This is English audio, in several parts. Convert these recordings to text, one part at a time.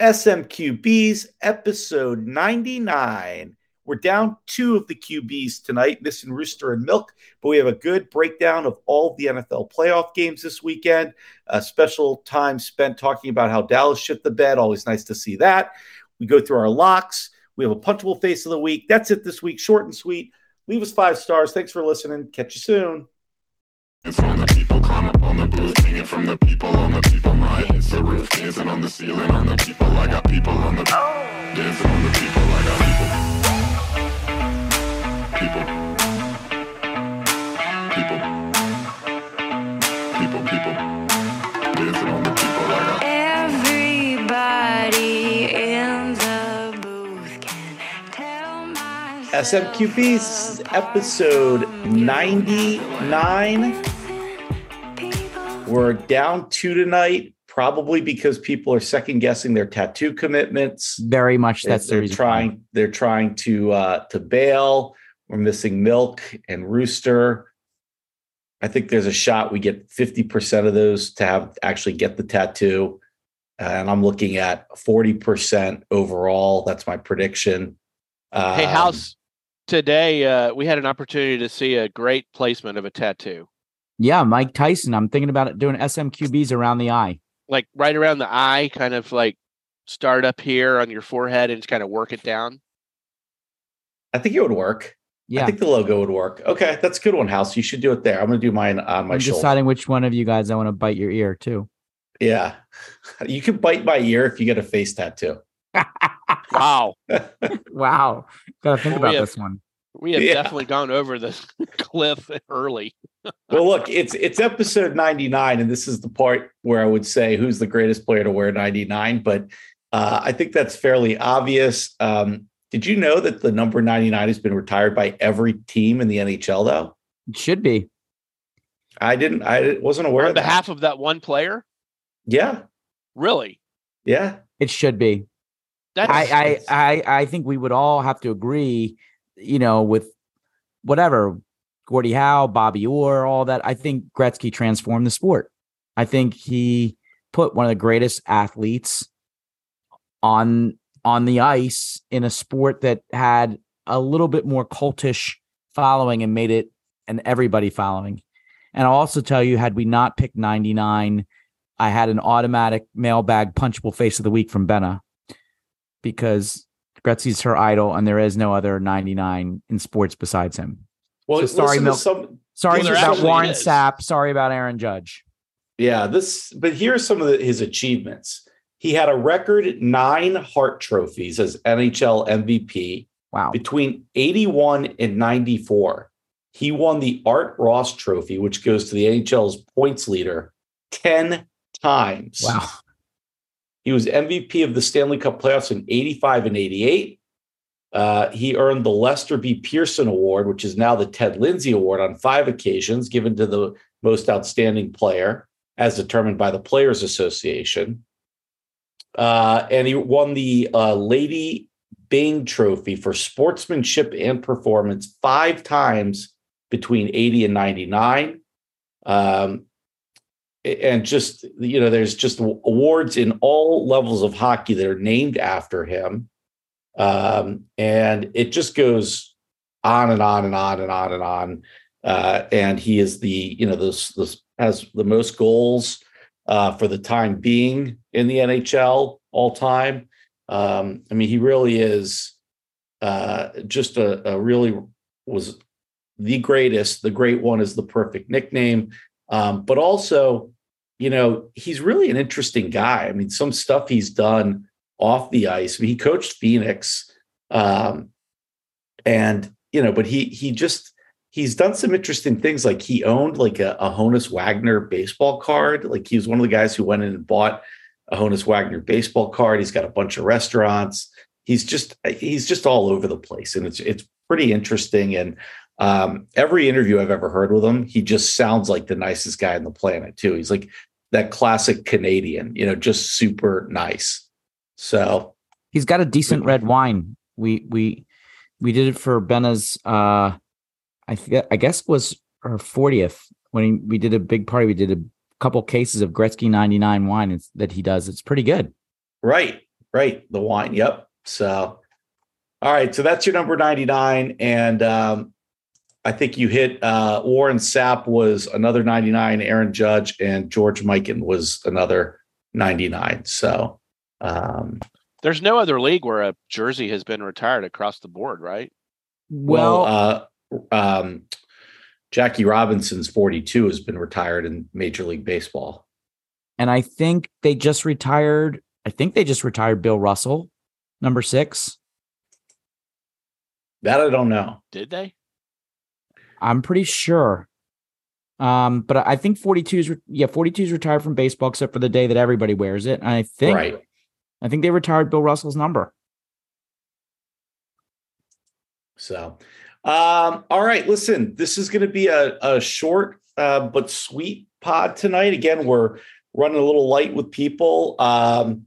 SMQBs episode 99. We're down two of the QBs tonight, missing Rooster and Milk, but we have a good breakdown of all of the NFL playoff games this weekend. A special time spent talking about how Dallas shit the bed. Always nice to see that. We go through our locks. We have a punchable face of the week. That's it this week. Short and sweet. Leave us five stars. Thanks for listening. Catch you soon. It's on the people, climb up on the booth, singing from the people on the people. My hits the roof, dancing on the ceiling on the people. I got people on the dancing on the people. I got people, people, people, people, people, dancing on the people. I got. Everybody in the booth can tell my SMQBs this is episode 99. We're down two tonight, probably because people are second guessing their tattoo commitments. Very much that's the they're reason. trying they're trying to uh to bail. We're missing milk and rooster. I think there's a shot we get 50% of those to have actually get the tattoo. And I'm looking at 40% overall. That's my prediction. Hey, Um, House, today uh, we had an opportunity to see a great placement of a tattoo, Yeah, Mike Tyson. I'm thinking about it doing SMQBs around the eye. like right around the eye, kind of like start up here on your forehead and just kind of work it down. I think it would work. Yeah, I think the logo would work. Okay, that's a good one, House. You should do it there. I'm going to do mine on my I'm shoulder. deciding which one of you guys I want to bite your ear too. Yeah, you can bite my ear if you get a face tattoo. Wow, wow, gotta think Well, about have- this one. We have Yeah. definitely gone over the cliff early. Well, look, it's it's episode 99, and this is the part where I would say who's the greatest player to wear 99. But uh, I think that's fairly obvious. Um, did you know that the number 99 has been retired by every team in the NHL? Though It should be. I didn't, I wasn't aware On of that. behalf of that one player, Yeah, really? yeah. It should be. That's I, I, I, I think we would all have to agree, you know, with whatever Gordie Howe, Bobby Orr, all that. I think Gretzky transformed the sport. I think he put one of the greatest athletes on on the ice in a sport that had a little bit more cultish following and made it an everybody following. And I'll also tell you, had we not picked 99, I had an automatic mailbag punchable face of the week from Benna because Gretzky's her idol and there is no other 99 in sports besides him. Well, So sorry, Milk. some, Sorry Well, about Warren is. Sapp. Sorry about Aaron Judge. Yeah, this, but here's some of the, his achievements. He had a record nine Hart trophies as NHL MVP Wow. between 81 and 94. He won the Art Ross Trophy, which goes to the NHL's points leader, 10 times. Wow. He was MVP of the Stanley Cup playoffs in 85 and 88. Uh, he earned the Lester B. Pearson Award, which is now the Ted Lindsay Award, on five occasions, given to the most outstanding player, as determined by the Players Association. Uh, and he won the uh, Lady Byng Trophy for sportsmanship and performance five times between 80 and 99. Um, and just, you know, there's just awards in all levels of hockey that are named after him. Um, and it just goes on and on and on and on and on. Uh, and he is the, you know, this, this has the most goals uh, for the time being in the NHL all time. Um, I mean, he really is uh, just a, a really was the greatest. The great one is the perfect nickname. Um, but also, you know, he's really an interesting guy. I mean, some stuff he's done off the ice. I mean, he coached Phoenix, um, and you know, but he he just he's done some interesting things. Like he owned like a, a Honus Wagner baseball card. Like he was one of the guys who went in and bought a Honus Wagner baseball card. He's got a bunch of restaurants. He's just he's just all over the place, and it's it's pretty interesting. And um, every interview I've ever heard with him, he just sounds like the nicest guy on the planet too. He's like that classic Canadian, you know, just super nice. So He's got a decent red wine. We we we did it for Benna's uh I th- I guess was her 40th when he, we did a big party. We did a couple cases of Gretzky 99 wine that he does. It's pretty good. right, Right, the wine. Yep. So, all right. So that's your number ninety nine, and um, I think you hit uh, Warren Sapp was another ninety nine. Aaron Judge and George Mikan was another ninety nine. So, um, There's no other league where a jersey has been retired across the board, right? well, Well, uh, um, Jackie Robinson's forty two has been retired in Major League Baseball. and I think they just retired. I think they just retired Bill Russell, number six. That I don't know. Did they? I'm pretty sure. Um, but I think 42 is yeah, 42 is retired from baseball except for the day that everybody wears it. And I think Right. I think they retired Bill Russell's number. So, um, all right, listen, this is going to be a, a short uh, but sweet pod tonight. Again, we're running a little light with people. Um,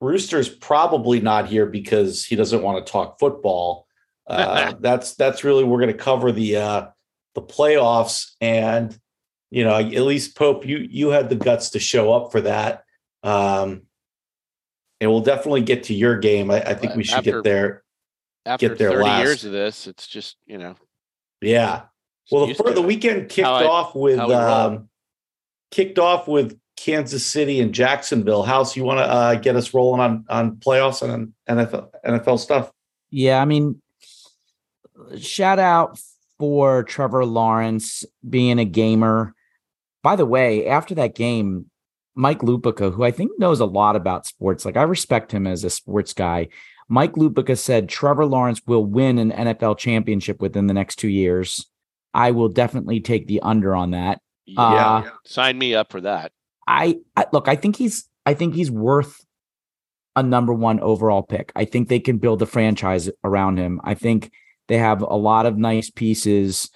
Rooster's probably not here because he doesn't want to talk football. Uh, that's that's really we're going to cover the uh, the playoffs, and you know, at least Pope, you you had the guts to show up for that. Um, and we'll definitely get to your game. I, I think we should after- get there. After there 30 last. years of this, it's just, you know. Yeah. Well, the, used the weekend kicked How I- off with how we roll. um, kicked off with Kansas City and Jacksonville. House, you want to uh, get us rolling on on playoffs and NFL NFL stuff? Yeah, I mean, shout out for Trevor Lawrence being a gamer. By the way, after that game, Mike Lupica, who I think knows a lot about sports, like I respect him as a sports guy. Mike Lupica said Trevor Lawrence will win an NFL championship within the next two years. I will definitely take the under on that. Yeah. Uh, Sign me up for that. I, I look, I think he's I think he's worth a number one overall pick. I think they can build a franchise around him. I think they have a lot of nice pieces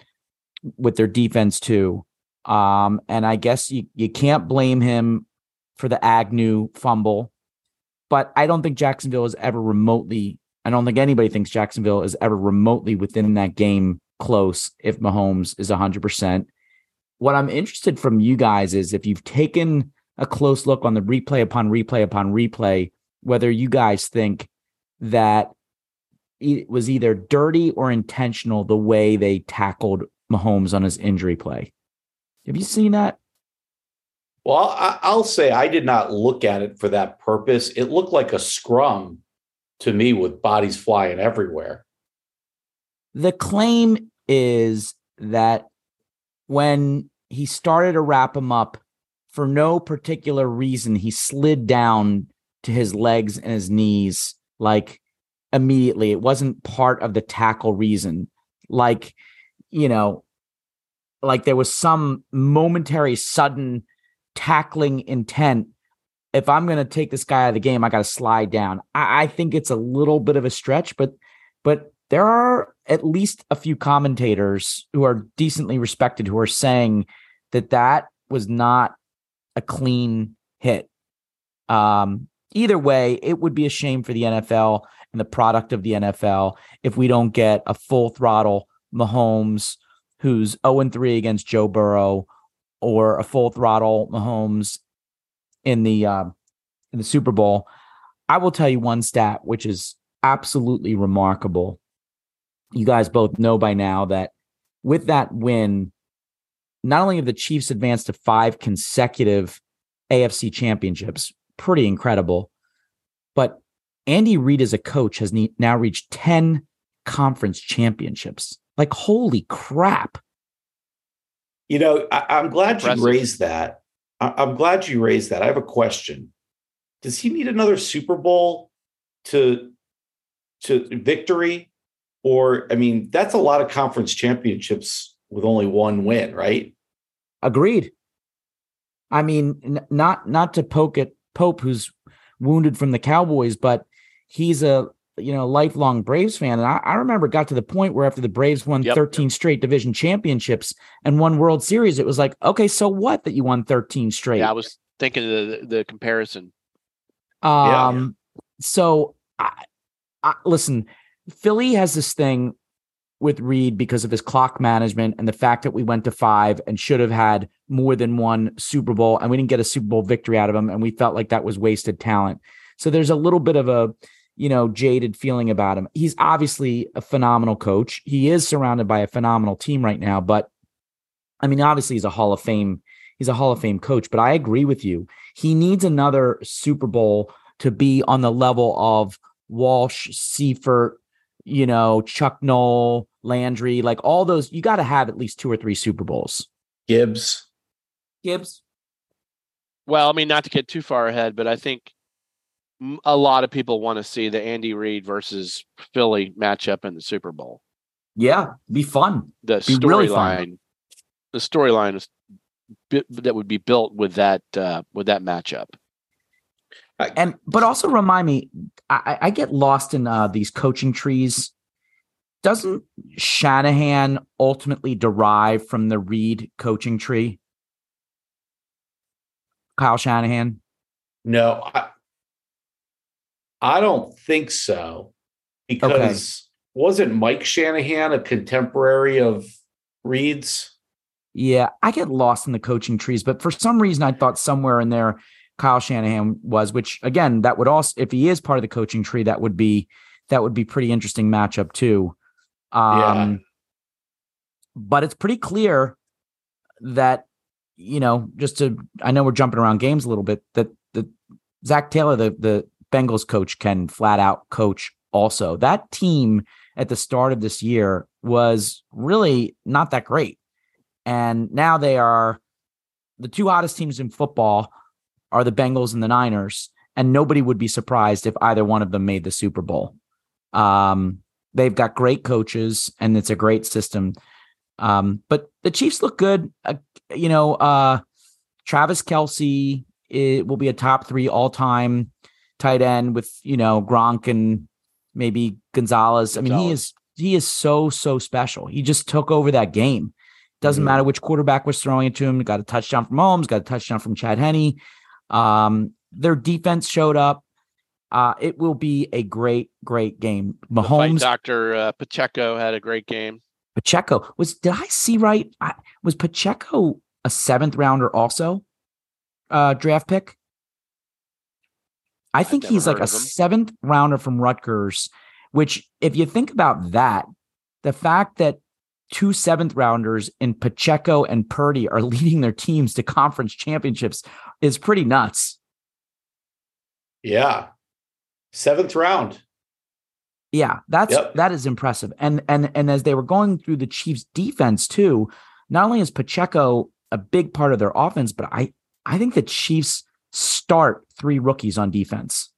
with their defense too. Um, and I guess you, you can't blame him for the Agnew fumble, but I don't think Jacksonville is ever remotely, I don't think anybody thinks Jacksonville is ever remotely within that game close if Mahomes is 100%. What I'm interested from you guys is if you've taken a close look on the replay upon replay upon replay, whether you guys think that it was either dirty or intentional the way they tackled Mahomes on his injury play. Have you seen that? Well, I, I'll say I did not look at it for that purpose. It looked like a scrum to me with bodies flying everywhere. The claim is that when he started to wrap him up, for no particular reason, he slid down to his legs and his knees like immediately. It wasn't part of the tackle reason. Like, you know, like there was some momentary sudden tackling intent. If I'm going to take this guy out of the game, I got to slide down. I, I think it's a little bit of a stretch, but but there are at least a few commentators who are decently respected who are saying that that was not a clean hit. Um, either way, it would be a shame for the NFL and the product of the NFL if we don't get a full throttle Mahomes who's 0 3 against Joe Burrow or a full throttle Mahomes in the um in the Super Bowl. I will tell you one stat which is absolutely remarkable. You guys both know by now that with that win, not only have the Chiefs advanced to five consecutive AFC championships, pretty incredible, but Andy Reid as a coach has ne- now reached 10 conference championships. Like, holy crap. You know, I, I'm glad Impressive. you raised that. I, I'm glad you raised that. I have a question. Does he need another Super Bowl to to victory? Or I mean, that's a lot of conference championships with only one win, right? Agreed. I mean, n- not not to poke at Pope, who's wounded from the Cowboys, but he's a you know lifelong Braves fan, and I, I remember it got to the point where after the Braves won Yep. 13 straight division championships and won World Series, it was like, okay, so what that you won 13 straight? Yeah, I was thinking of the, the comparison. Yeah. Um, so I, I listen, Philly has this thing with Reid because of his clock management and the fact that we went to five and should have had more than one Super Bowl and we didn't get a Super Bowl victory out of him and we felt like that was wasted talent. So there's a little bit of a, you know, jaded feeling about him. He's obviously a phenomenal coach. He is surrounded by a phenomenal team right now, but I mean, obviously he's a Hall of Fame, he's a Hall of Fame coach, but I agree with you. He needs another Super Bowl to be on the level of Walsh, Seifert, you know, Chuck Noll, Landry, like all those. You got to have at least two or three Super Bowls. Gibbs. Gibbs. Well, I mean, not to get too far ahead, but I think m- a lot of people want to see the Andy Reid versus Philly matchup in the Super Bowl. Yeah, be fun. The Be really storyline, the storyline is bi- that would be built with that uh, with that matchup. And but also remind me, I, I get lost in uh, these coaching trees. Doesn't Shanahan ultimately derive from the Reid coaching tree? Kyle Shanahan. No, I, I don't think so. Because wasn't Mike Shanahan a contemporary of Reid's? Yeah, I get lost in the coaching trees, but for some reason I thought somewhere in there Kyle Shanahan was, which again, that would also if he is part of the coaching tree, that would be that would be pretty interesting matchup too. Um Yeah. but it's pretty clear that you know, just to I know we're jumping around games a little bit, that that Zac Taylor, the the Bengals coach, can flat out coach also. That team at the start of this year was really not that great. And now they are the two hottest teams in football are the Bengals and the Niners, and nobody would be surprised if either one of them made the Super Bowl. Um, they've got great coaches, and it's a great system. Um, but the Chiefs look good. Uh, you know, uh, Travis Kelce it will be a top three all time tight end with you know Gronk and maybe Gonzalez. I mean, he is he is so so special. He just took over that game. Doesn't Mhm. matter which quarterback was throwing it to him. Got a touchdown from Holmes. Got a touchdown from Chad Henne. Um, their defense showed up. Uh, it will be a great, great game. Mahomes, Doctor uh, Pacheco had a great game. Pacheco was. Did I see right? I, was Pacheco a seventh rounder also? Uh, draft pick. I think he's like a seventh rounder from Rutgers. Which, if you think about that, the fact that two seventh rounders in Pacheco and Purdy are leading their teams to conference championships is pretty nuts. Yeah. Seventh round. Yeah, that's Yep. that is impressive. And and and as they were going through the Chiefs defense too, not only is Pacheco a big part of their offense, but I I think the Chiefs start three rookies on defense.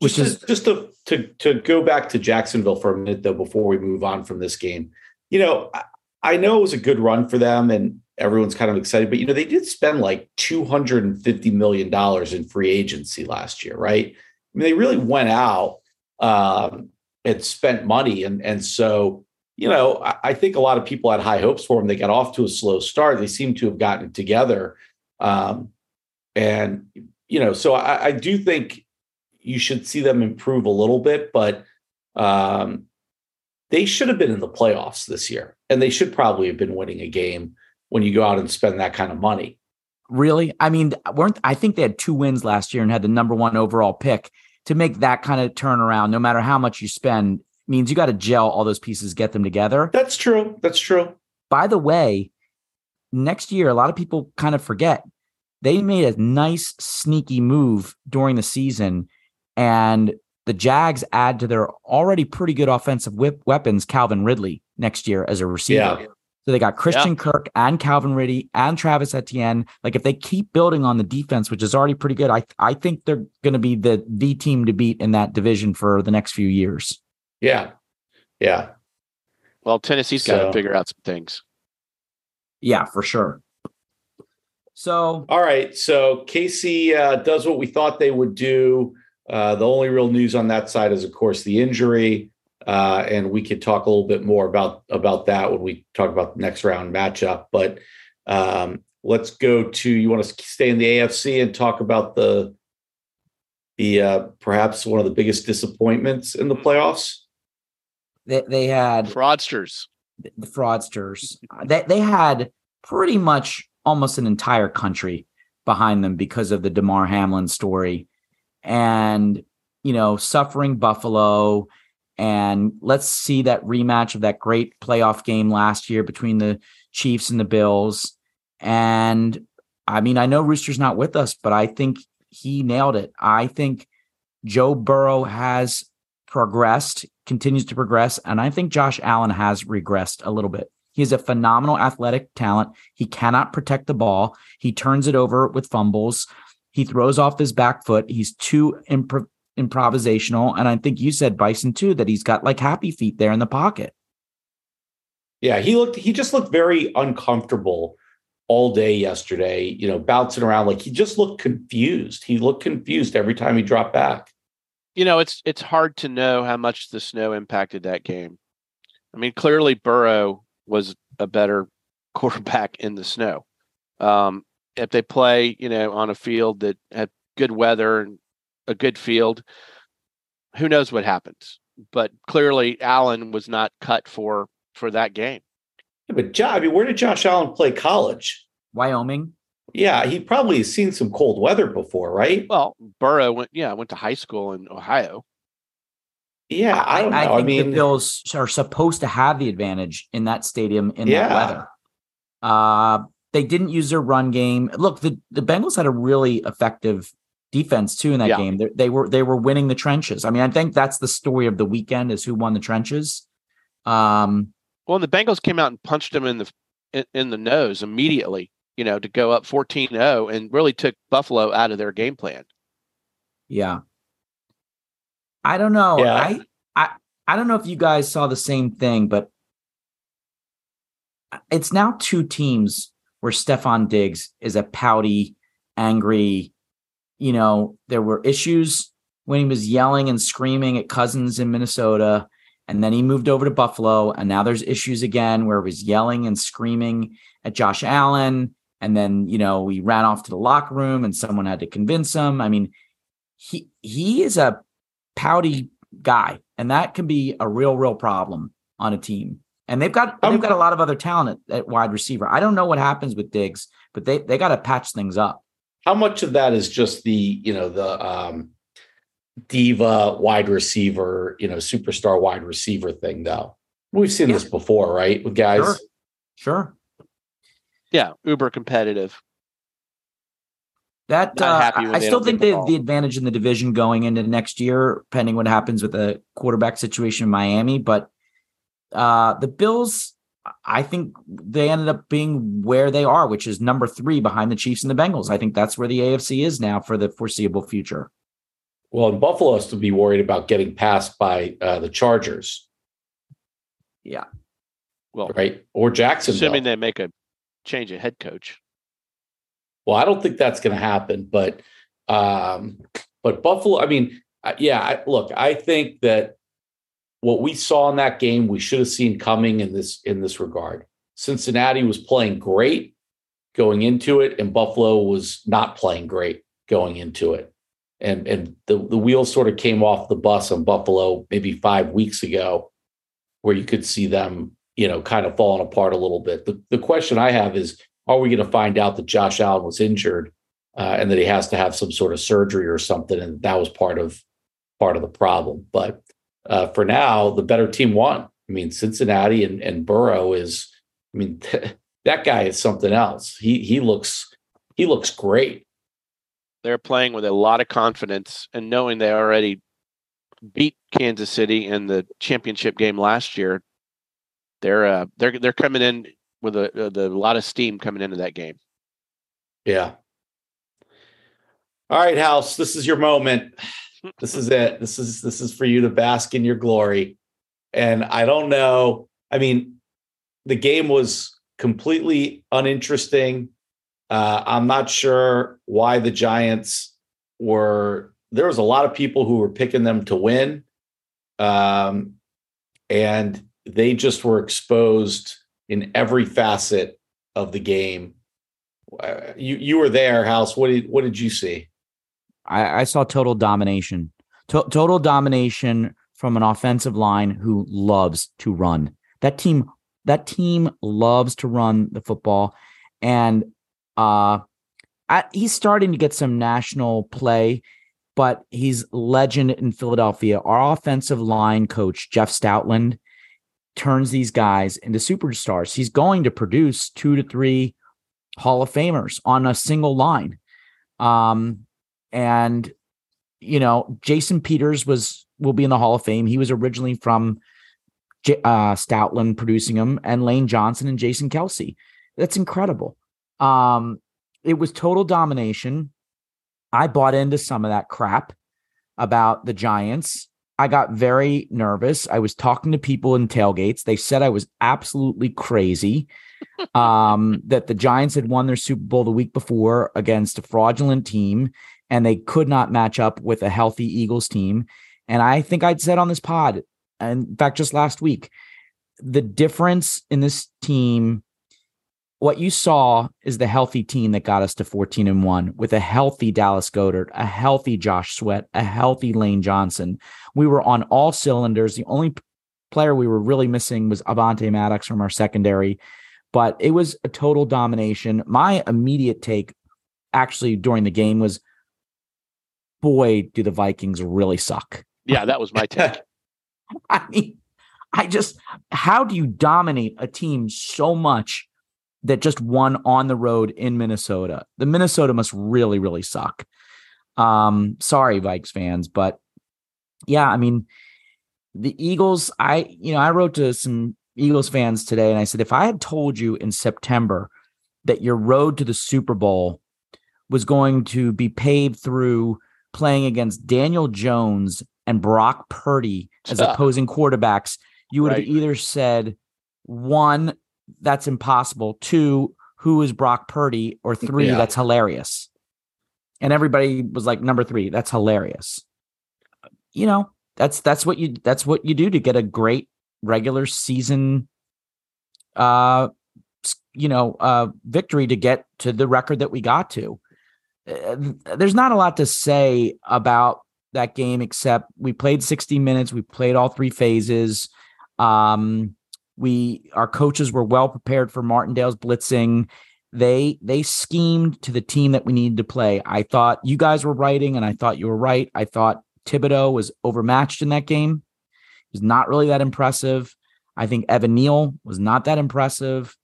Which just is- to, just to, to to go back to Jacksonville for a minute though before we move on from this game. You know, I, I know it was a good run for them and everyone's kind of excited, but you know, they did spend like 250 million dollars in free agency last year, right? I mean, they really went out um and spent money and and so you know, I, I think a lot of people had high hopes for them. They got off to a slow start. They seem to have gotten together. Um, and you know, so I, I do think you should see them improve a little bit, but um, they should have been in the playoffs this year, and they should probably have been winning a game when you go out and spend that kind of money. Really? I mean, weren't I think they had two wins last year and had the number one overall pick to make that kind of turnaround, no matter how much you spend, means you got to gel all those pieces, get them together. That's true. That's true. By the way, next year, a lot of people kind of forget they made a nice sneaky move during the season, and the Jags add to their already pretty good offensive whip weapons Calvin Ridley next year as a receiver. Yeah. So they got Christian Kirk and Calvin Ridley and Travis Etienne. Like if they keep building on the defense, which is already pretty good, I I think they're going to be the the team to beat in that division for the next few years. Yeah. Yeah. Well, Tennessee's got to figure out some things. Yeah, for sure. So All right. So KC uh, does what we thought they would do. Uh, the only real news on that side is, of course, the injury, uh, and we could talk a little bit more about about that when we talk about the next round matchup. But um, let's go to you want to stay in the AFC and talk about the the uh, perhaps one of the biggest disappointments in the playoffs. they they had Fraudsters. the fraudsters. They they had pretty much almost an entire country behind them because of the Damar Hamlin story. and you know suffering Buffalo and let's see that rematch of that great playoff game last year between the Chiefs and the Bills. And I mean, I know Rooster's not with us, but I think he nailed it. I think Joe Burrow has progressed, continues to progress, and I think Josh Allen has regressed a little bit. He's a phenomenal athletic talent. He cannot protect the ball. He turns it over with fumbles. He throws off his back foot. He's too imp- improvisational. And I think you said Bison too that he's got like happy feet there in the pocket. Yeah, he looked he just looked very uncomfortable all day yesterday, you know, bouncing around like he just looked confused. He looked confused every time he dropped back. You know, it's it's hard to know how much the snow impacted that game. I mean, clearly Burrow was a better quarterback in the snow. Um, if they play, you know, on a field that had good weather and a good field, who knows what happens? But clearly, Allen was not cut for for that game. Yeah, but Jo- I mean, where did Josh Allen play college? Wyoming. Yeah, he probably has seen some cold weather before, right? Well, Burrow went, yeah, went to high school in Ohio. Yeah, I don't know. I, think mean, the Bills are supposed to have the advantage in that stadium in Yeah. that weather. Uh, they didn't use their run game. Look, the, the Bengals had a really effective defense too in that Yeah. game. They, they were they were winning the trenches. I mean, I think that's the story of the weekend is who won the trenches. Um, Well, and the Bengals came out and punched them in the in, in the nose immediately, you know, to go up 14-0 and really took Buffalo out of their game plan. Yeah. I don't know. Yeah. I I I don't know if you guys saw the same thing, but it's now two teams where Stefon Diggs is a pouty, angry, you know, there were issues when he was yelling and screaming at Cousins in Minnesota. And then he moved over to Buffalo. And now there's issues again where he was yelling and screaming at Josh Allen. And then, you know, he ran off to the locker room and someone had to convince him. I mean, he he is a pouty guy, and that can be a real, real problem on a team. And they've got Um, they've got a lot of other talent at, at wide receiver. I don't know what happens with Diggs, but they they got to patch things up. how much of that is just the you know the um diva wide receiver you know superstar wide receiver thing though we've seen Yeah. this before right with guys Sure. Sure. Yeah, uber competitive. That uh, I still think they the have the advantage in the division going into next year, pending what happens with the quarterback situation in Miami. But uh, the Bills, I think they ended up being where they are, which is number three behind the Chiefs and the Bengals. I think that's where the AFC is now for the foreseeable future. well and buffalo has to be worried about getting passed by uh, the chargers Yeah. Well, right or jacksonville assuming they make a change of head coach. Well, I don't think that's going to happen, but um, but Buffalo. I mean, yeah. I, look, I think that what we saw in that game, we should have seen coming in this in this regard. Cincinnati was playing great going into it, and Buffalo was not playing great going into it. And and the the wheels sort of came off the bus on Buffalo maybe five weeks ago, where you could see them, you know, kind of falling apart a little bit. The the question I have is are we going to find out that Josh Allen was injured uh, and that he has to have some sort of surgery or something, and that was part of part of the problem. But uh, for now, the better team won. I mean, Cincinnati and, and Burrow is. I mean, that guy is something else. He he looks he looks great. They're playing with a lot of confidence and knowing they already beat Kansas City in the championship game last year. They're uh, they're they're coming in with a, with a lot of steam coming into that game. Yeah. All right, House. This is your moment. This is it. This is this is for you to bask in your glory. And I don't know. I mean, the game was completely uninteresting. Uh, I'm not sure why the Giants were. There was a lot of people who were picking them to win, um, and they just were exposed in every facet of the game. Uh, you you were there, House. What did what did you see? I, I saw total domination, to- total domination from an offensive line who loves to run. That team, that team loves to run the football, and uh, I, he's starting to get some national play. but he's legend in Philadelphia. Our offensive line coach, Jeff Stoutland, turns these guys into superstars. He's going to produce two to three Hall of Famers on a single line. Um, and you know, Jason Peters was will be in the Hall of Fame. He was originally from uh, Stoutland producing him, and Lane Johnson and Jason Kelce. That's incredible. Um, it was total domination. I bought into some of that crap about the Giants. I got very nervous. I was talking to people in tailgates. They said I was absolutely crazy. um, that the Giants had won their Super Bowl the week before against a fraudulent team, and they could not match up with a healthy Eagles team. And I think I'd said on this pod, and in fact, just last week, the difference in this team what you saw is the healthy team that got us to 14 and 1 with a healthy Dallas Goedert, a healthy Josh Sweat, a healthy Lane Johnson. We were on all cylinders. The only player we were really missing was Avonte Maddox from our secondary, but it was a total domination. My immediate take actually during the game was boy, do the Vikings really suck. Yeah, that was my take. I mean, I just how do you dominate a team so much that just won on the road in Minnesota. The Minnesota must really, really suck. Um, sorry, Vikes fans, but yeah, I mean, the Eagles, I, you know, I wrote to some Eagles fans today and I said, if I had told you in September that your road to the Super Bowl was going to be paved through playing against Daniel Jones and Brock Purdy as opposing quarterbacks, you would Right. have either said, one, that's impossible. Two, who is Brock Purdy? Or three, Yeah. that's hilarious. And everybody was like, number three, that's hilarious. You know, that's that's what you that's what you do to get a great regular season uh you know uh victory to get to the record that we got to. Uh, there's not a lot to say about that game except we played 60 minutes, we played all three phases. Um we our coaches were well prepared for Martindale's blitzing. They they schemed to the team that we needed to play. I thought you guys were writing, and I thought you were right. I thought Thibodeaux was overmatched in that game. He was not really that impressive. I think Evan Neal was not that impressive.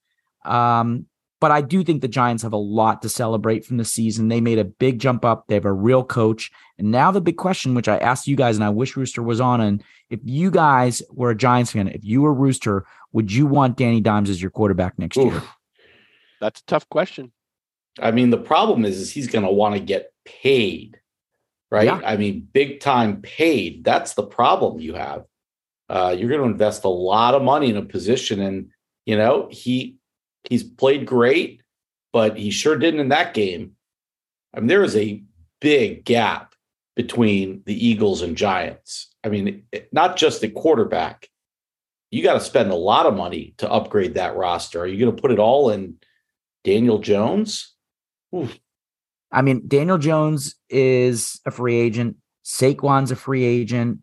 Um, but I do think the Giants have a lot to celebrate from the season. They made a big jump up. They have a real coach. And now the big question, which I asked you guys, and I wish Rooster was on, and if you guys were a Giants fan, if you were Rooster, would you want Danny Dimes as your quarterback next year? That's a tough question. I mean, the problem is, is he's going to want to get paid, right? Yeah. I mean, big time paid. That's the problem you have. Uh, you're going to invest a lot of money in a position, and you know he he's played great, but he sure didn't in that game. I mean, there is a big gap between the Eagles and Giants. I mean, not just the quarterback. You got to spend a lot of money to upgrade that roster. Are you going to put it all in Daniel Jones? Oof. I mean, Daniel Jones is a free agent. Saquon's a free agent.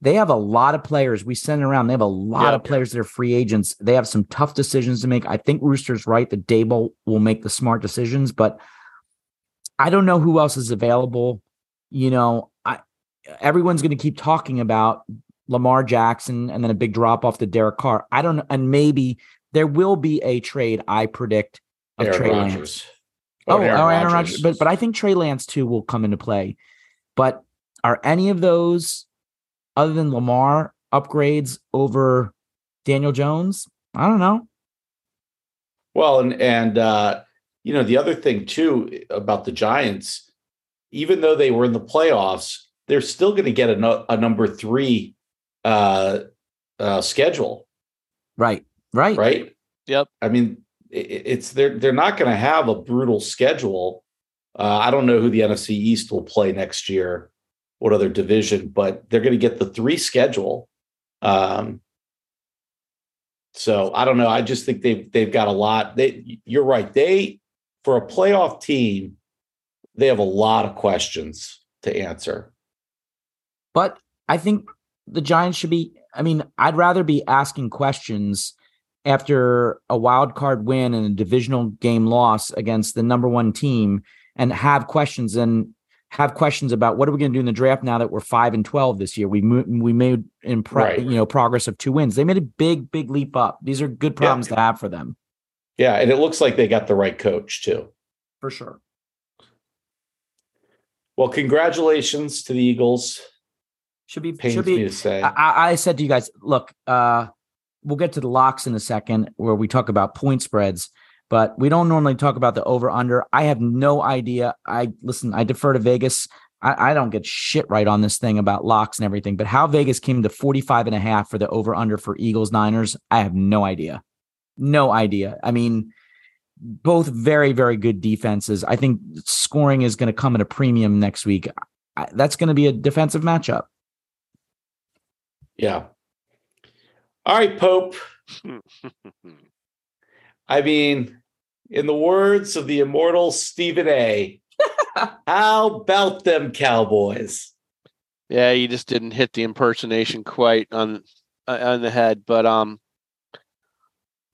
They have a lot of players. We send around. They have a lot Yeah. of players that are free agents. They have some tough decisions to make. I think Rooster's right that Daboll will make the smart decisions, but I don't know who else is available. You know, I everyone's going to keep talking about Lamar Jackson and then a big drop off to Derek Carr. I don't know, and maybe there will be a trade. I predict of Aaron Trey Lance. Rodgers. Oh, Aaron, Aaron Aaron Rodgers. Rodgers, but but I think Trey Lance too will come into play. But are any of those other than Lamar upgrades over Daniel Jones? I don't know. Well, and and uh, you know the other thing too about the Giants, even though they were in the playoffs, they're still going to get a, no- a number three uh, uh, schedule, Right, right, right? Yep. I mean, i- i- it's they're they're not going to have a brutal schedule. Uh, I don't know who the NFC East will play next year, what other division, but they're going to get the three schedule. Um, so I don't know. I just think they've they've got a lot. They you're right. They for a playoff team, they have a lot of questions to answer. But I think the Giants should be. I mean, I'd rather be asking questions after a wild card win and a divisional game loss against the number one team and have questions and have questions about what are we going to do in the draft now that we're five and twelve this year. We mo- we made impre- Right. you know progress of two wins. They made a big big leap up. These are good problems to have for them Yeah, and it looks like they got the right coach too. for sure. Well, congratulations to the Eagles. Should be Pains should be. to say. I, I- said to you guys, look, uh, we'll get to the locks in a second where we talk about point spreads, but we don't normally talk about the over under. I have no idea. I listen, I defer to Vegas. I, I don't get shit right on this thing about locks and everything, but how Vegas came to 45 and a half for the over under for Eagles Niners, I have no idea. No idea. I mean, both very, very good defenses. I think scoring is going to come at a premium next week. I, that's going to be a defensive matchup. Yeah. All right, Pope. I mean, in the words of the immortal Stephen A, how about them Cowboys? Yeah, you just didn't hit the impersonation quite on uh, on the head, but um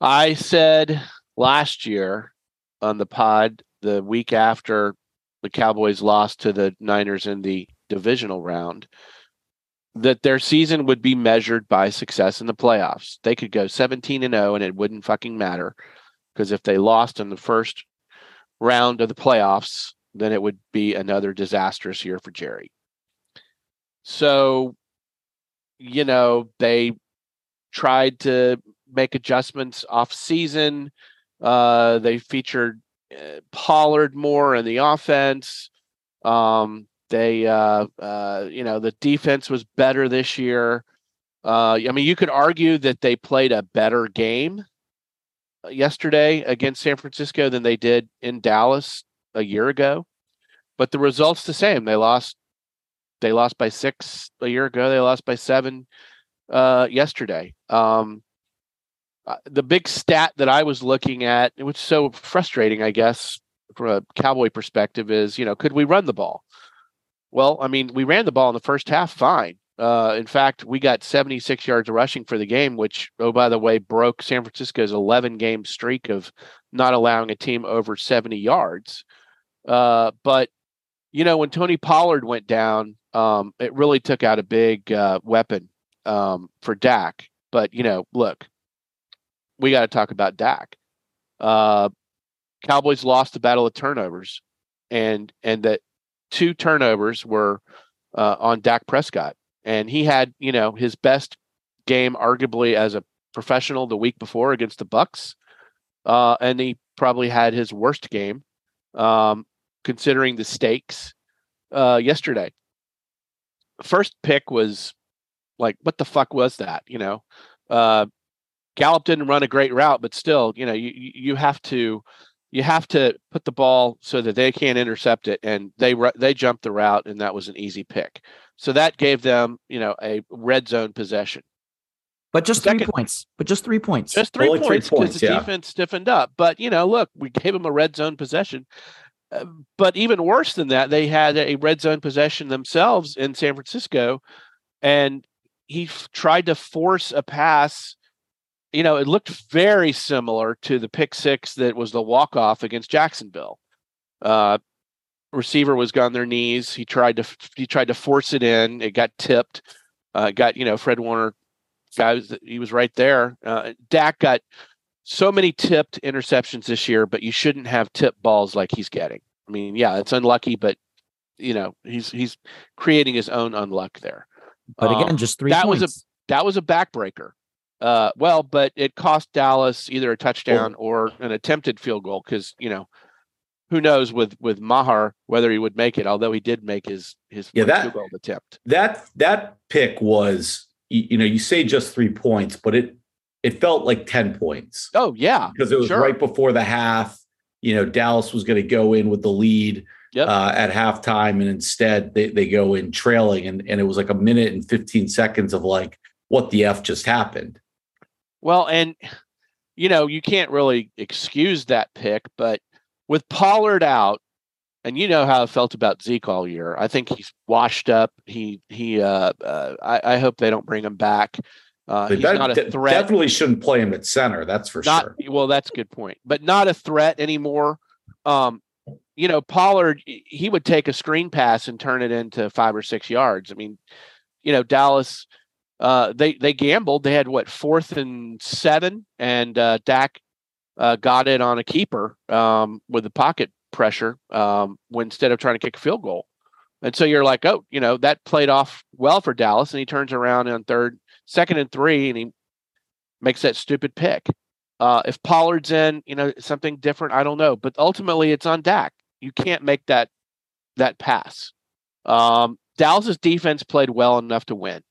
I said last year on the pod the week after the Cowboys lost to the Niners in the divisional round that their season would be measured by success in the playoffs. They could go 17 and 0 and it wouldn't fucking matter because if they lost in the first round of the playoffs, then it would be another disastrous year for Jerry. So, you know, they tried to make adjustments off season. Uh, they featured uh, Pollard more in the offense. Um, they, uh, uh, you know, the defense was better this year. Uh, I mean, you could argue that they played a better game uh, yesterday against San Francisco than they did in Dallas a year ago, but the results the same. They lost they lost by six a year ago. They lost by seven uh, yesterday. Um, uh, the big stat that I was looking at, which is so frustrating, I guess, from a Cowboy perspective, is you know, could we run the ball? Well, I mean, we ran the ball in the first half fine. Uh, in fact, we got 76 yards rushing for the game, which, oh, by the way, broke San Francisco's 11 game streak of not allowing a team over 70 yards. Uh, but, you know, when Tony Pollard went down, um, it really took out a big uh, weapon um, for Dak. But, you know, look, we got to talk about Dak. Uh, Cowboys lost the battle of turnovers, and and that two turnovers were uh, on Dak Prescott, and he had you know his best game arguably as a professional the week before against the Bucs, uh, and he probably had his worst game, um, considering the stakes uh, yesterday. First pick was like, what the fuck was that? You know, uh, Gallup didn't run a great route, but still, you know, you you you have to you have to put the ball so that they can't intercept it, and they they jumped the route, and that was an easy pick. So that gave them, you know, a red zone possession. But just three points. But just three points. Just three Only points because the yeah. defense stiffened up. But you know, look, we gave them a red zone possession. Uh, but even worse than that, they had a red zone possession themselves in San Francisco, and he f- tried to force a pass. You know, it looked very similar to the pick six that was the walk off against Jacksonville. Uh, receiver was on their knees. He tried to he tried to force it in. It got tipped. Uh, got you know Fred Warner guys he was right there. Uh, Dak got so many tipped interceptions this year, but you shouldn't have tipped balls like he's getting. I mean, yeah, it's unlucky, but you know he's he's creating his own unluck there. But again, Um, just three that was a that was a backbreaker. Uh, well, but it cost Dallas either a touchdown or an attempted field goal because you know who knows with with Maher whether he would make it. Although he did make his his Yeah, that- field goal attempt. That that pick was you, you know you say just three points, but it it felt like ten points Oh yeah, because it was sure. right before the half. You know, Dallas was going to go in with the lead Yep. uh, at halftime, and instead they, they go in trailing, and, and it was like a minute and 15 seconds of like, what the F just happened? Well, and you know, you can't really excuse that pick, but with Pollard out, and you know how I felt about Zeke all year. I think he's washed up. He he. Uh, uh, I, I hope they don't bring him back. Uh, They he's de- not a threat. definitely shouldn't play him at center. That's for not sure. well. That's a good point, but not a threat anymore. Um, you know, Pollard, he would take a screen pass and turn it into five or six yards. I mean, you know, Dallas, uh, they they gambled. They had what fourth and seven, and uh, Dak uh, got it on a keeper um, with the pocket pressure um, when instead of trying to kick a field goal. And so you're like, oh, you know, that played off well for Dallas, and he turns around on third, second and three, and he makes that stupid pick. Uh, if Pollard's in, you know, something different, I don't know. But ultimately, it's on Dak. You can't make that that pass. Um, Dallas's defense played well enough to win,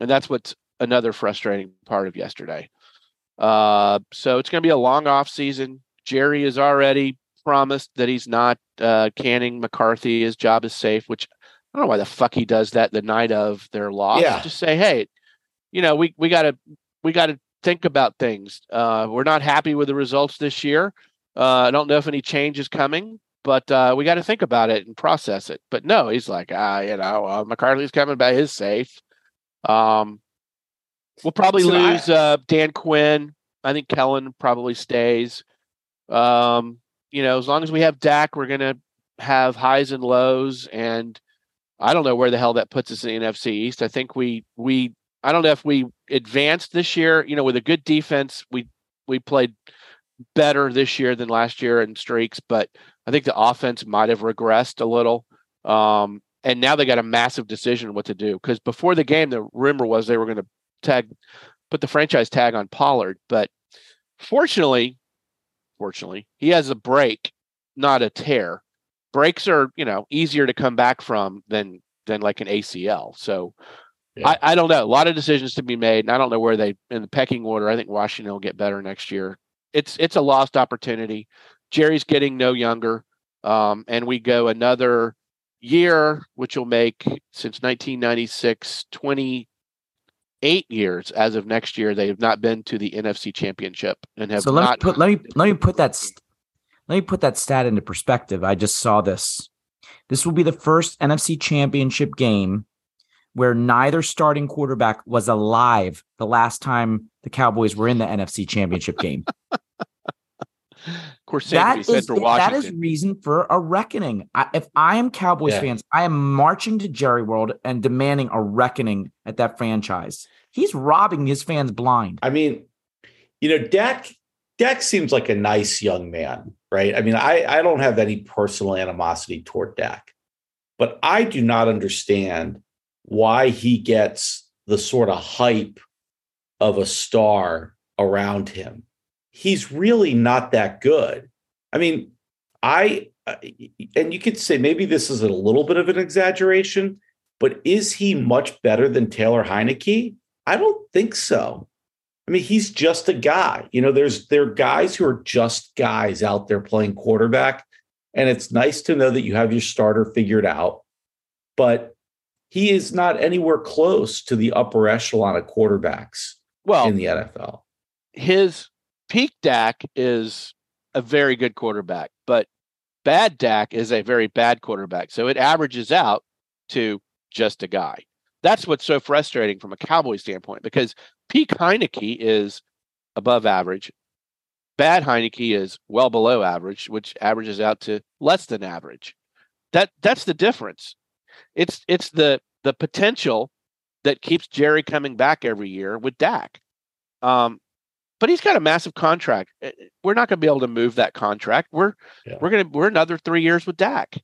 and that's what's another frustrating part of yesterday. Uh, so it's going to be a long off season. Jerry has already promised that he's not uh, canning McCarthy. His job is safe, which I don't know why the fuck he does that the night of their loss. Yeah. Just say, hey, you know, we we got to we got to think about things. Uh, we're not happy with the results this year. Uh, I don't know if any change is coming, but uh, we got to think about it and process it. But no, he's like, ah, you know, uh, McCarthy's coming back. His safe. Um, we'll probably So I- lose uh, Dan Quinn. I think Kellen probably stays. Um, you know, as long as we have Dak, we're gonna have highs and lows, and I don't know where the hell that puts us in the NFC East. I think we we I don't know if we advanced this year. You know, with a good defense, we we played better this year than last year in streaks, but I think the offense might have regressed a little. Um, and now they got a massive decision what to do because before the game, the rumor was they were going to tag, put the franchise tag on Pollard, but fortunately, fortunately, he has a break, not a tear. Breaks are you know easier to come back from than than like an ACL. So Yeah. I, I don't know. A lot of decisions to be made, and I don't know where they in the pecking order. I think Washington will get better next year. It's it's a lost opportunity. Jerry's getting no younger, um, and we go another year, which will make since 1996 28 years as of next year. They have not been to the NFC Championship and have So let me not. put let me let me put that st- let me put that stat into perspective. I just saw this. This will be the first NFC Championship game where neither starting quarterback was alive the last time the Cowboys were in the NFC Championship game. of course, same to said for Washington. is reason for a reckoning. I, if I am Cowboys Yeah. fans, I am marching to Jerry World and demanding a reckoning at that franchise. He's robbing his fans blind. I mean, you know, Dak Dak seems like a nice young man, right? I mean, I I don't have any personal animosity toward Dak, but I do not understand why he gets the sort of hype of a star around him. He's really not that good. I mean, I uh, and you could say maybe this is a little bit of an exaggeration, but is he much better than Taylor Heinicke? I don't think so. I mean, he's just a guy. You know, there's there are guys who are just guys out there playing quarterback, and it's nice to know that you have your starter figured out. But he is not anywhere close to the upper echelon of quarterbacks well, in the NFL. his peak Dak is a very good quarterback, but bad Dak is a very bad quarterback. So it averages out to just a guy. That's what's so frustrating from a Cowboy standpoint because peak Heinicke is above average. Bad Heinicke is well below average, which averages out to less than average. That that's the difference. It's it's the the potential that keeps Jerry coming back every year with Dak. Um, but he's got a massive contract. Uh, We're not going to be able to move that contract. We're Yeah. we're going to we're another three years with Dak.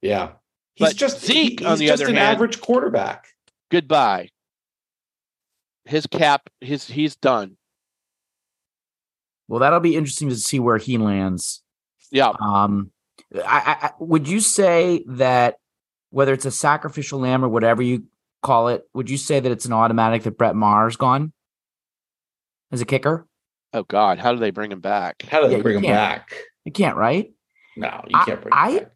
Yeah. He's But just Zeke, he- on he's the just other an hand- average quarterback. Goodbye. His cap, his he's done. Well, that'll be interesting to see where he lands. Yeah, Um, I, I, I would you say that whether it's a sacrificial lamb or whatever you call it, would you say that it's an automatic that Brett Maher's gone as a kicker? Oh God, how do they bring him back? How do they Yeah, bring him back? You can't, right? No, you I- can't bring him I- back.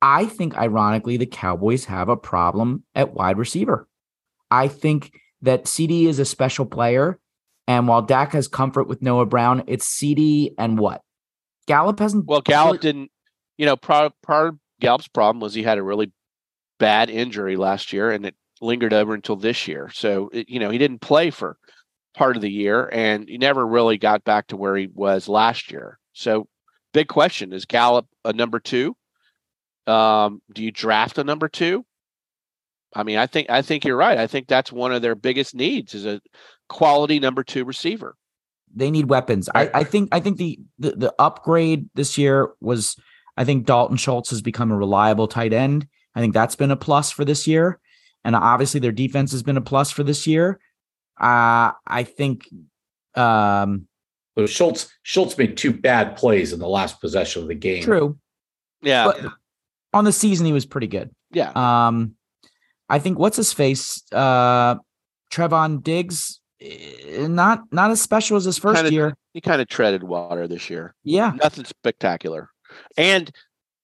I think, ironically, the Cowboys have a problem at wide receiver. I think that CD is a special player. And while Dak has comfort with Noah Brown, it's CD and what? Gallup hasn't. Well, Gallup didn't. You know, part part of Gallup's problem was he had a really bad injury last year, and it lingered over until this year. So it, you know, he didn't play for part of the year, and he never really got back to where he was last year. So, big question: Is Gallup a number two? Um, do you draft a number two? I mean, I think I think you're right. I think that's one of their biggest needs is a quality number two receiver. They need weapons. I, I think I think the, the the upgrade this year was I think Dalton Schultz has become a reliable tight end. I think that's been a plus for this year. And obviously their defense has been a plus for this year. Uh I think um But Schultz Schultz made two bad plays in the last possession of the game. true. Yeah, But on the season he was pretty good. yeah. Um, I think what's his face, uh, Trevon Diggs, eh, not not as special as his first Kinda- year. He kind of treaded water this year. Yeah, Nothing spectacular, and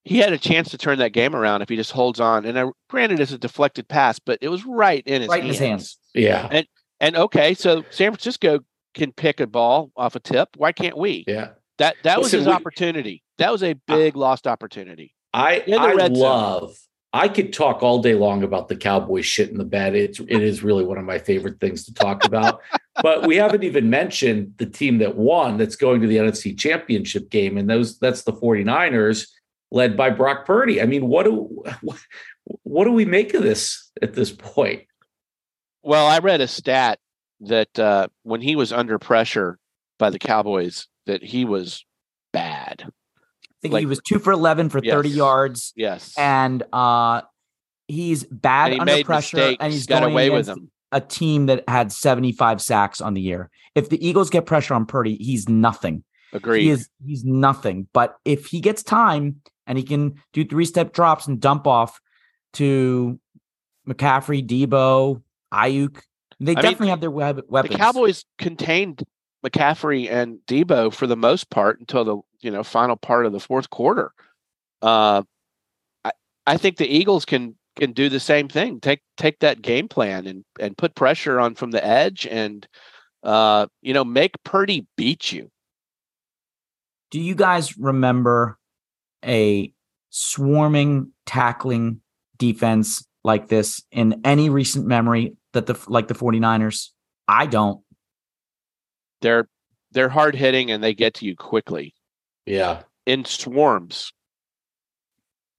he had a chance to turn that game around if he just holds on. And I, granted, it's a deflected pass, but it was right in his right in hands. his hands. Yeah. And okay, so San Francisco can pick a ball off a tip. Why can't we? Yeah. That that was Listen, his we- opportunity. That was a big lost opportunity. I I red zone. love. I could talk all day long about the Cowboys shit in the bed. It's it is really one of my favorite things to talk about. but we haven't even mentioned the team that won that's going to the NFC championship game. And those that's the 49ers led by Brock Purdy. I mean, what do what, what do we make of this at this point? Well, I read a stat that uh, when he was under pressure by the Cowboys, that he was bad. I think he was two for eleven for thirty yards, Yes, and uh, he's bad he under pressure, mistakes. and he's got going away with them. a team that had seventy five sacks on the year. If the Eagles get pressure on Purdy, he's nothing. Agreed. He is he's nothing. But if he gets time and he can do three step drops and dump off to McCaffrey, Deebo, Aiyuk, they mean, definitely have their web- the. Cowboys contained McCaffrey and Deebo for the most part until the you know final part of the fourth quarter. Uh, I I think the Eagles can can do the same thing. Take take that game plan and and put pressure on from the edge and uh, you know make Purdy beat you. Do you guys remember a swarming tackling defense like this in any recent memory that the like the 49ers? I don't. They're they're hard hitting and they get to you quickly Yeah. in swarms.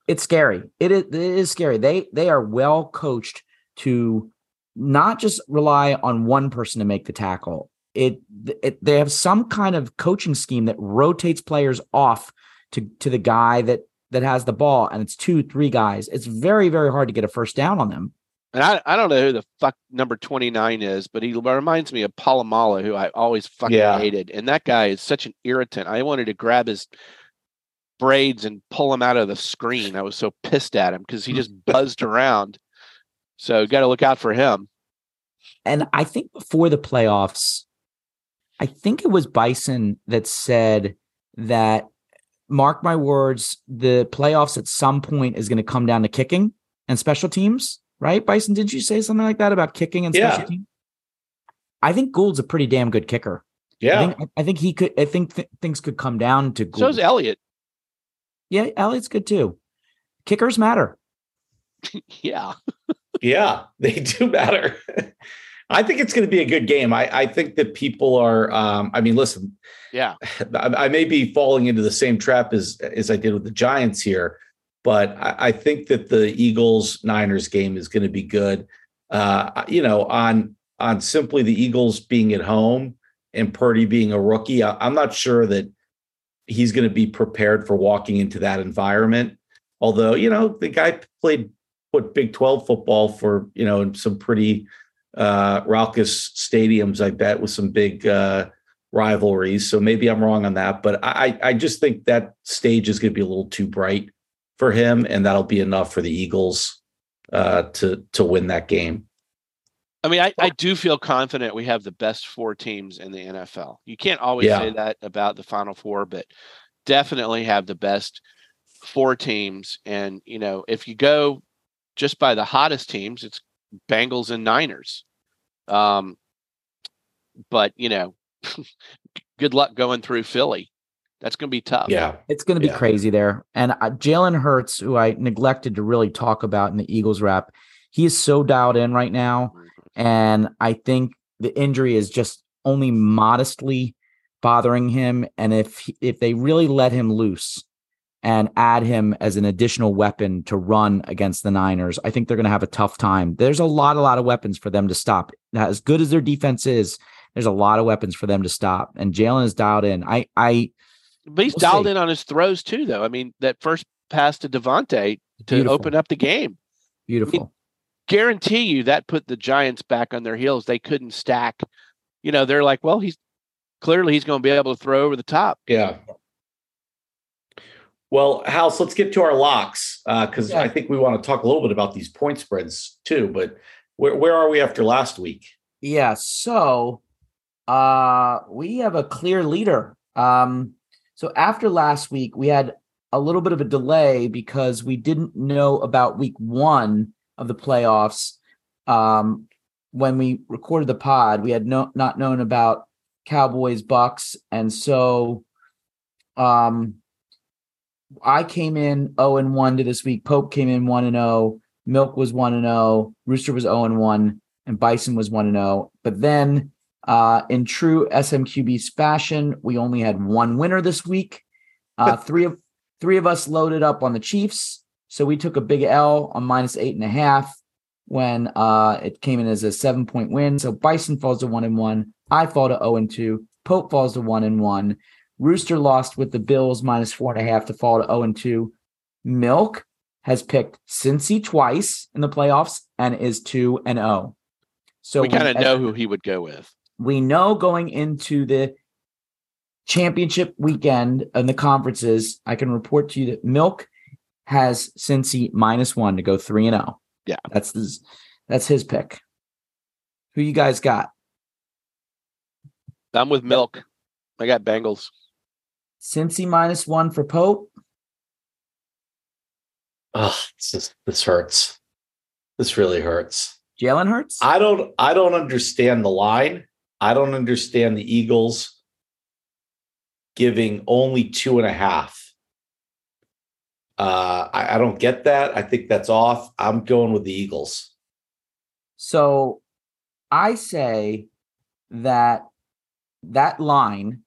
It's scary. It is, it is scary. They they are well coached to not just rely on one person to make the tackle. It, it they have some kind of coaching scheme that rotates players off to to the guy that that has the ball, and it's two three guys. It's very very hard to get a first down on them. And I, I don't know who the fuck number 29 is, but he reminds me of Polamalu, who I always fucking Yeah. hated. And that guy is such an irritant. I wanted to grab his braids and pull him out of the screen. I was so pissed at him because he hmm. just buzzed around. So you got to look out for him. And I think before the playoffs, I think it was Bison that said that mark my words, the playoffs at some point is going to come down to kicking and special teams, right? Bison, did you say something like that about kicking and special Yeah. teams? I think Gould's a pretty damn good kicker. I Yeah. think I think he could. I think th- things could come down to Gould. So is Elliott. yeah, Elliott's good too. Kickers matter. Yeah. Yeah, they do matter. I think it's going to be a good game. I, I think that people are. Um, I mean, listen, Yeah. I, I may be falling into the same trap as as I did with the Giants here, but I, I think that the Eagles Niners game is going to be good. Uh, you know, on on simply the Eagles being at home and Purdy being a rookie, I, I'm not sure that he's going to be prepared for walking into that environment. Although, you know, the guy played what Big 12 football for, you know, in some pretty uh raucous stadiums, I bet, with some big uh rivalries. So maybe I'm wrong on that. But I I just think that stage is going to be a little too bright for him, and that'll be enough for the Eagles uh to to win that game. I mean, I, I do feel confident we have the best four teams in the NFL. You can't always Yeah. say that about the final four, but definitely have the best four teams. And, you know, if you go just by the hottest teams, it's Bengals and Niners. Um, but, you know, good luck going through Philly. That's going to be tough. Yeah. It's going to be Yeah. crazy there. And uh, Jalen Hurts, who I neglected to really talk about in the Eagles rap, he is so dialed in right now. And I think the injury is just only modestly bothering him. And if he- if they really let him loose and add him as an additional weapon to run against the Niners, I think they're going to have a tough time. There's a lot, a lot of weapons for them to stop. As good as their defense is, there's a lot of weapons for them to stop. And Jalen is dialed in. I, I, But he's We'll dialed see. in on his throws too, though. I mean, that first pass to DeVonta to Beautiful. open up the game. beautiful. Guarantee you that put the Giants back on their heels. They couldn't stack. You know, they're like, well, he's clearly he's going to be able to throw over the top. Yeah. Well, House, let's get to our locks because Yeah. I think we want to talk a little bit about these point spreads too. But where, where are we after last week? Yeah. So uh we have a clear leader. Um so after last week we had a little bit of a delay because we didn't know about week 1 of the playoffs. Um when we recorded the pod we had no not known about Cowboys Bucs. And so um I came in 0 and 1 to this week. Pope came in 1 and 0 Milk was 1 and 0 Rooster was 0 and 1 and Bison was 1 and 0. But then, uh, in true SMQB's fashion, we only had one winner this week. Uh, three of three of us loaded up on the Chiefs, so we took a big L on minus eight and a half when uh, it came in as a seven point win. So Bison falls to one and one. I fall to zero and two. Pope falls to one and one. Rooster lost with the Bills minus four and a half to fall to zero and two. Milk has picked Cincy twice in the playoffs and is two and zero. So we kind of know who he would go with. We know going into the championship weekend and the conferences, I can report to you that Milk has Cincy minus one to go three and zero. Yeah. that's his. That's his pick. Who you guys got? I'm with Milk. I got Bengals. Cincy minus one for Pope. Oh, this is, this hurts. This really hurts. Jalen Hurts. I don't I don't understand the line. I don't understand the Eagles giving only two and a half. Uh, I, I don't get that. I think that's off. I'm going with the Eagles. So I say that that line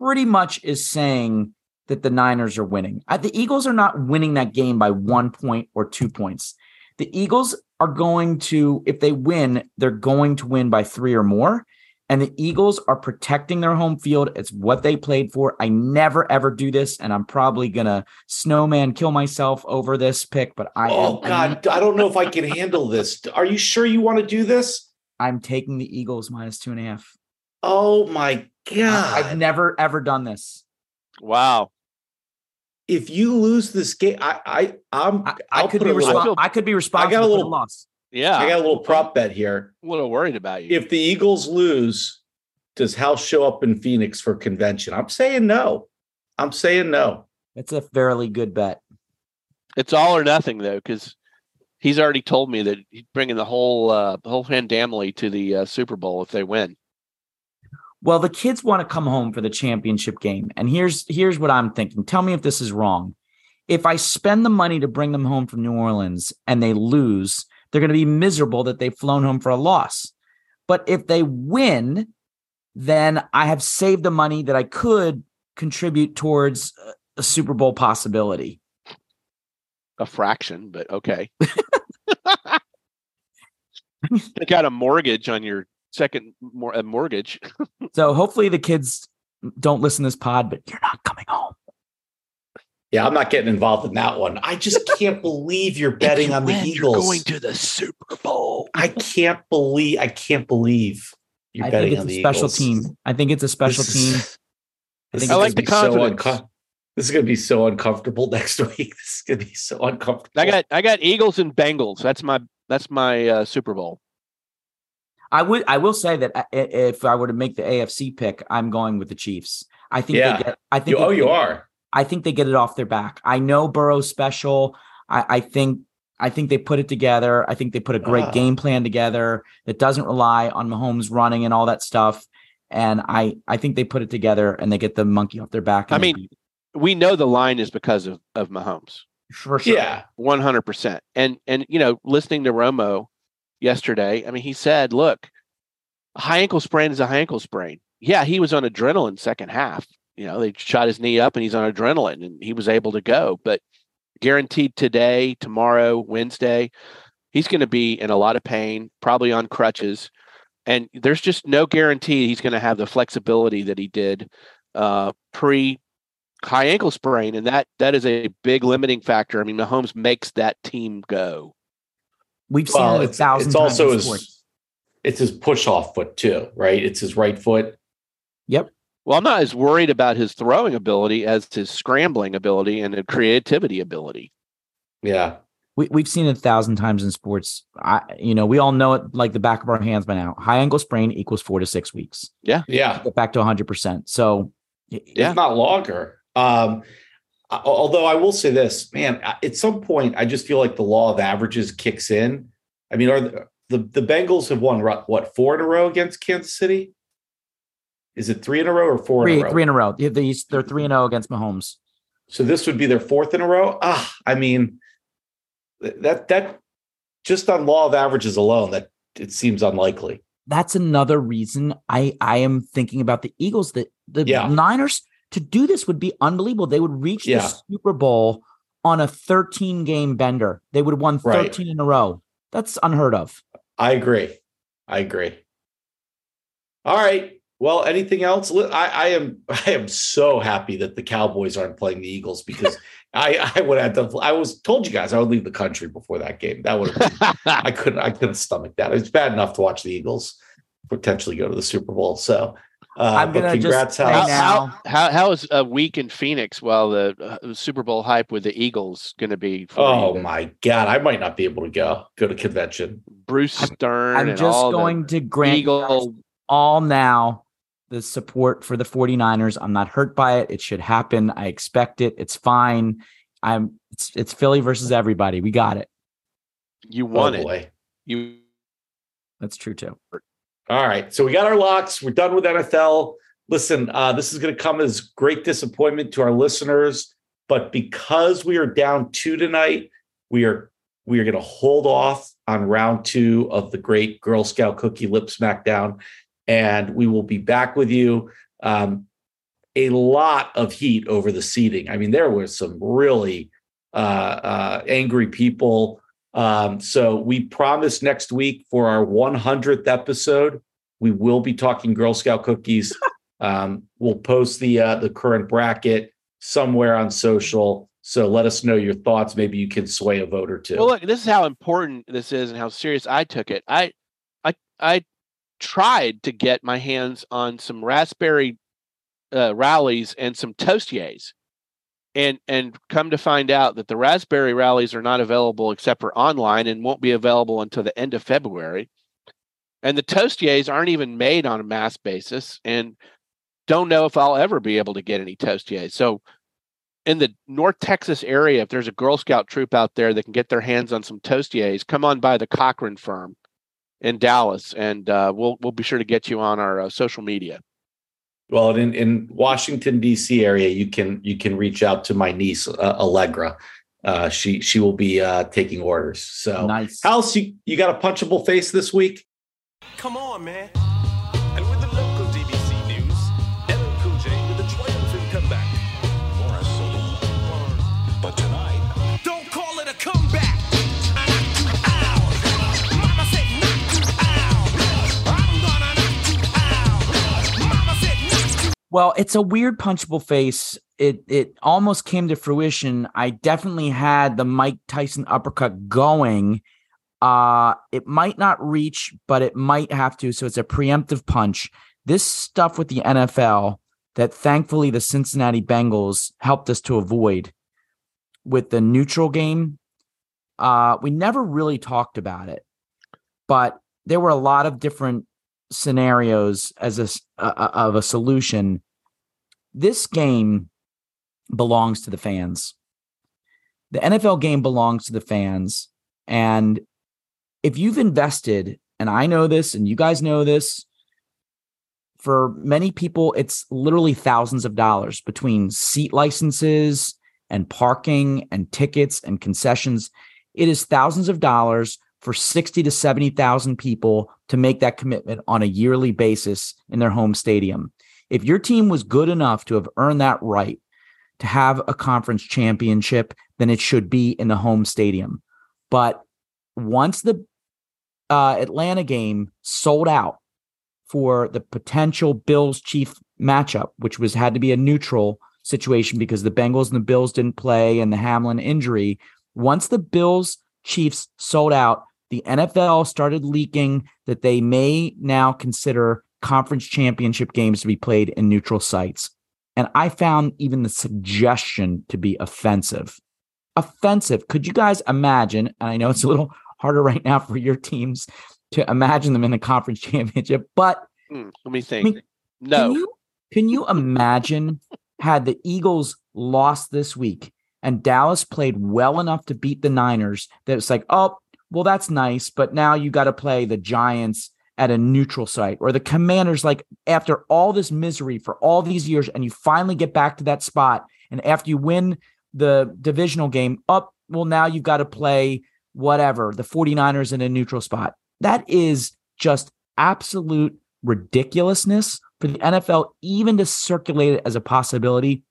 pretty much is saying that the Niners are winning. The Eagles are not winning that game by one point or two points. The Eagles are going to, if they win, they're going to win by three or more. And the Eagles are protecting their home field. It's what they played for. I never ever do this, and I'm probably gonna snowman kill myself over this pick. But I oh am, God, I don't know if I can handle this. Are you sure you want to do this? I'm taking the Eagles minus two and a half. Oh my God. I've never ever done this. Wow. If you lose this game, I I I'm I, I could be a little- I could be responsible for little- loss. Yeah. I got a little prop bet here. a little worried about you. If the Eagles lose, does House show up in Phoenix for convention? I'm saying no. I'm saying no. It's a fairly good bet. It's all or nothing though, because he's already told me that he's bringing the whole uh, the whole family to the uh, Super Bowl if they win. Well, the kids want to come home for the championship game, and here's here's what I'm thinking. Tell me if this is wrong. If I spend the money to bring them home from New Orleans and they lose, they're going to be miserable that they've flown home for a loss. But if they win, then I have saved the money that I could contribute towards a- Super Bowl possibility. A fraction, but okay. I got a mortgage on your second more a mortgage. So hopefully the kids don't listen to this pod, but you're not coming home. Yeah, I'm not getting involved in that one. I just can't believe you're betting on the Eagles. You're Going to the Super Bowl. I can't believe I can't believe you're I betting think on it's a the special Eagles. team. I think it's a special This team. is- I think I like the be so confidence. unco- this is going to be so uncomfortable next week. This is going to be so uncomfortable. I got I got Eagles and Bengals. That's my that's my uh, Super Bowl. I would. I will say that if I were to make the AFC pick, I'm going with the Chiefs. I think. Yeah. They get, I think. You, oh, they- you are. I think they get it off their back. I know Burrow's special. I, I think. I think they put it together. I think they put a great Ah. game plan together that doesn't rely on Mahomes running and all that stuff. And I, I think they put it together and they get the monkey off their back. I mean, beat- We know the line is because of of Mahomes. for sure. Yeah. One hundred percent. And and you know, listening to Romo yesterday, I mean, he said, "Look, a high ankle sprain is a high ankle sprain." Yeah, he was on adrenaline second half. you know, they shot his knee up and he's on adrenaline and he was able to go. But guaranteed today, tomorrow, Wednesday, he's going to be in a lot of pain, probably on crutches. And there's just no guarantee he's going to have the flexibility that he did uh, pre high ankle sprain. And that that is a big limiting factor. I mean, Mahomes makes that team go. We've seen Well, it a it's, thousand it's times. It's also in his sports. it's his push off foot too, right? It's his right foot. Yep. Well, I'm not as worried about his throwing ability as his scrambling ability and the creativity ability. Yeah. We, we've seen it a thousand times in sports. I, you know, we all know it like the back of our hands by now. High ankle sprain equals four to six weeks. Yeah. Yeah. Get back to 100%. So, Yeah. If not longer. Um, a- although I will say this, man, at some point, I just feel like the law of averages kicks in. I mean, are the the, the Bengals have won what four in a row against Kansas City? Is it three in a row or four in three, a row? three in a row. They're 3 and 0 against Mahomes. So this would be their fourth in a row. Ah, I mean, that that just on law of averages alone, that it seems unlikely. That's another reason I, I am thinking about the Eagles. That the Yeah. Niners to do this would be unbelievable. They would reach Yeah. the Super Bowl on a 13 game bender. They would have won Right. 13 in a row. That's unheard of. I agree. I agree. All right. Well, anything else? I, I am I am so happy that the Cowboys aren't playing the Eagles because I I would have to I was told you guys I would leave the country before that game. That would have been, I couldn't I couldn't stomach that. It's bad enough to watch the Eagles potentially go to the Super Bowl. So uh, I'm but gonna just congrats, say House. now- how, how how is a week in Phoenix while the uh, Super Bowl hype with the Eagles going to be? For Oh you? my god, I might not be able to go go to convention. Bruce Stern I'm and just all going to grant Eagle. all now the support for the 49ers. I'm not hurt by it. It should happen. I expect it. It's fine. I'm it's it's Philly versus everybody. We got it. You Oh won it. You That's true too. All right. So we got our locks. We're done with NFL. Listen, uh, this is going to come as great disappointment to our listeners, but because we are down two tonight, we are we are going to hold off on round two of the great Girl Scout Cookie Lip Smackdown, and we will be back with you. Um, a lot of heat over the seating. I mean, there were some really uh, uh, angry people. Um, so we promise next week for our 100th episode, we will be talking Girl Scout cookies. Um, we'll post the uh, the current bracket somewhere on social. So let us know your thoughts. Maybe you can sway a vote or two. well, look. This is how important this is and how serious I took it. I I I tried to get my hands on some raspberry uh, rallies and some toastiers. And and come to find out that the raspberry rallies are not available except for online and won't be available until the end of February. And the toastiers aren't even made on a mass basis and don't know if I'll ever be able to get any toastiers. So in the North Texas area, if there's a Girl Scout troop out there that can get their hands on some toastiers, come on by the Cochran firm in Dallas, and uh, we'll we'll be sure to get you on our uh, social media. Well, in in Washington D.C. area, you can you can reach out to my niece uh, Allegra. Uh, she she will be uh, taking orders. So, Nice. House, you you got a punchable face this week? Come on, man. Well, it's a weird punchable face. It it almost came to fruition. I definitely had the Mike Tyson uppercut going. Uh it might not reach, but it might have to. So it's a preemptive punch. This stuff with the NFL that thankfully the Cincinnati Bengals helped us to avoid with the neutral game. Uh we never really talked about it. But there were a lot of different scenarios as a uh, of a solution. This game belongs to the fans. The NFL game belongs to the fans, and if you've invested, and I know this, and you guys know this, for many people, it's literally thousands of dollars between seat licenses and parking and tickets and concessions. It is thousands of dollars for 60 to 70,000 people to make that commitment on a yearly basis in their home stadium. If your team was good enough to have earned that right to have a conference championship, then it should be in the home stadium. But once the uh, Atlanta game sold out for the potential Bills Chief matchup, which was had to be a neutral situation because the Bengals and the Bills didn't play and the Hamlin injury. Once the Bills Chiefs sold out, the NFL started leaking that they may now consider conference championship games to be played in neutral sites. And I found even the suggestion to be offensive. Offensive. Could you guys imagine? And I know it's a little harder right now for your teams to imagine them in the conference championship, but Hmm, let me think. mean, no. can you can you imagine had the Eagles lost this week and Dallas played well enough to beat the Niners that it's like, oh, well, that's nice, but now you got to play the Giants at a neutral site or the Commanders. Like after all this misery for all these years, and you finally get back to that spot, and after you win the divisional game, up, well, now you've got to play whatever the 49ers in a neutral spot. That is just absolute ridiculousness for the NFL, even to circulate it as a possibility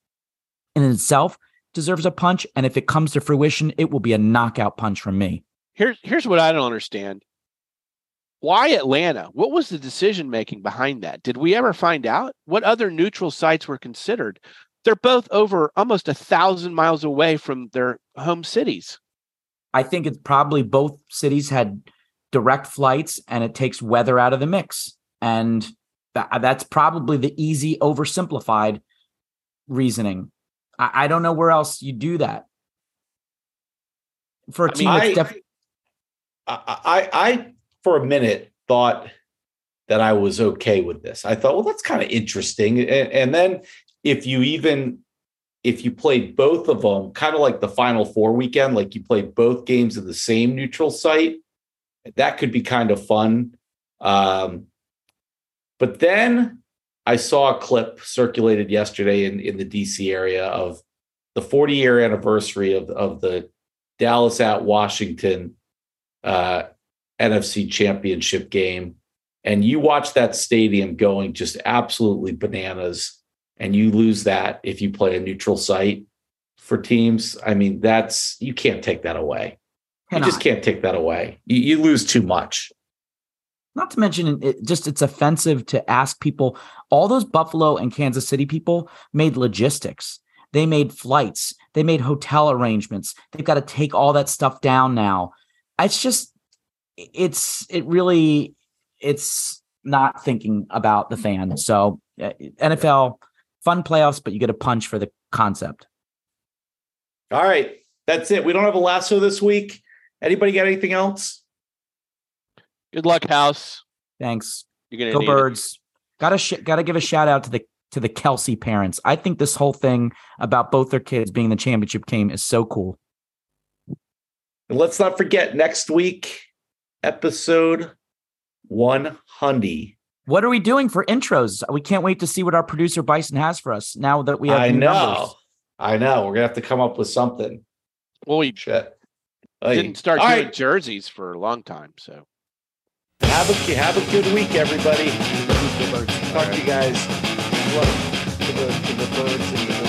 in itself deserves a punch. And if it comes to fruition, it will be a knockout punch from me. Here's here's what I don't understand. Why Atlanta? What was the decision making behind that? Did we ever find out what other neutral sites were considered? They're both over almost a thousand miles away from their home cities. I think it's probably both cities had direct flights and it takes weather out of the mix. And tha- that's probably the easy, oversimplified reasoning. I, I don't know where else you do that. For a I team mean, that's I, def- I, I, for a minute, thought that I was okay with this. I thought, well, that's kind of interesting. And, and then if you even if you played both of them, kind of like the Final Four weekend, like you played both games at the same neutral site, that could be kind of fun. Um, but then I saw a clip circulated yesterday in, in the DC area of the 40 year anniversary of, of the Dallas at Washington uh, NFC championship game. And you watch that stadium going just absolutely bananas and you lose that if you play a neutral site for teams. I mean, that's you can't take that away. You just can't take that away. You, you lose too much. not to mention it just it's offensive to ask people all those buffalo and kansas city people made logistics they made flights they made hotel arrangements they've got to take all that stuff down now it's just it's it really it's not thinking about the fan so uh, nfl fun playoffs but you get a punch for the concept All right, that's it. We don't have a lasso this week. Anybody got anything else? Good luck, House. thanks You're gonna Go need it. birds. Gotta sh- gotta give a shout out to the to the Kelce parents. I think this whole thing about both their kids being in the championship game is so cool. And let's not forget next week, episode 100. What are we doing for intros? We can't wait to see what our producer Bison has for us now that we have I new know. numbers. I know. We're gonna have to come up with something. Well, we Shit. Hey, didn't start all doing right. jerseys for a long time, so Have a have a good week, everybody. Talk to you guys. Look to the to the birds and the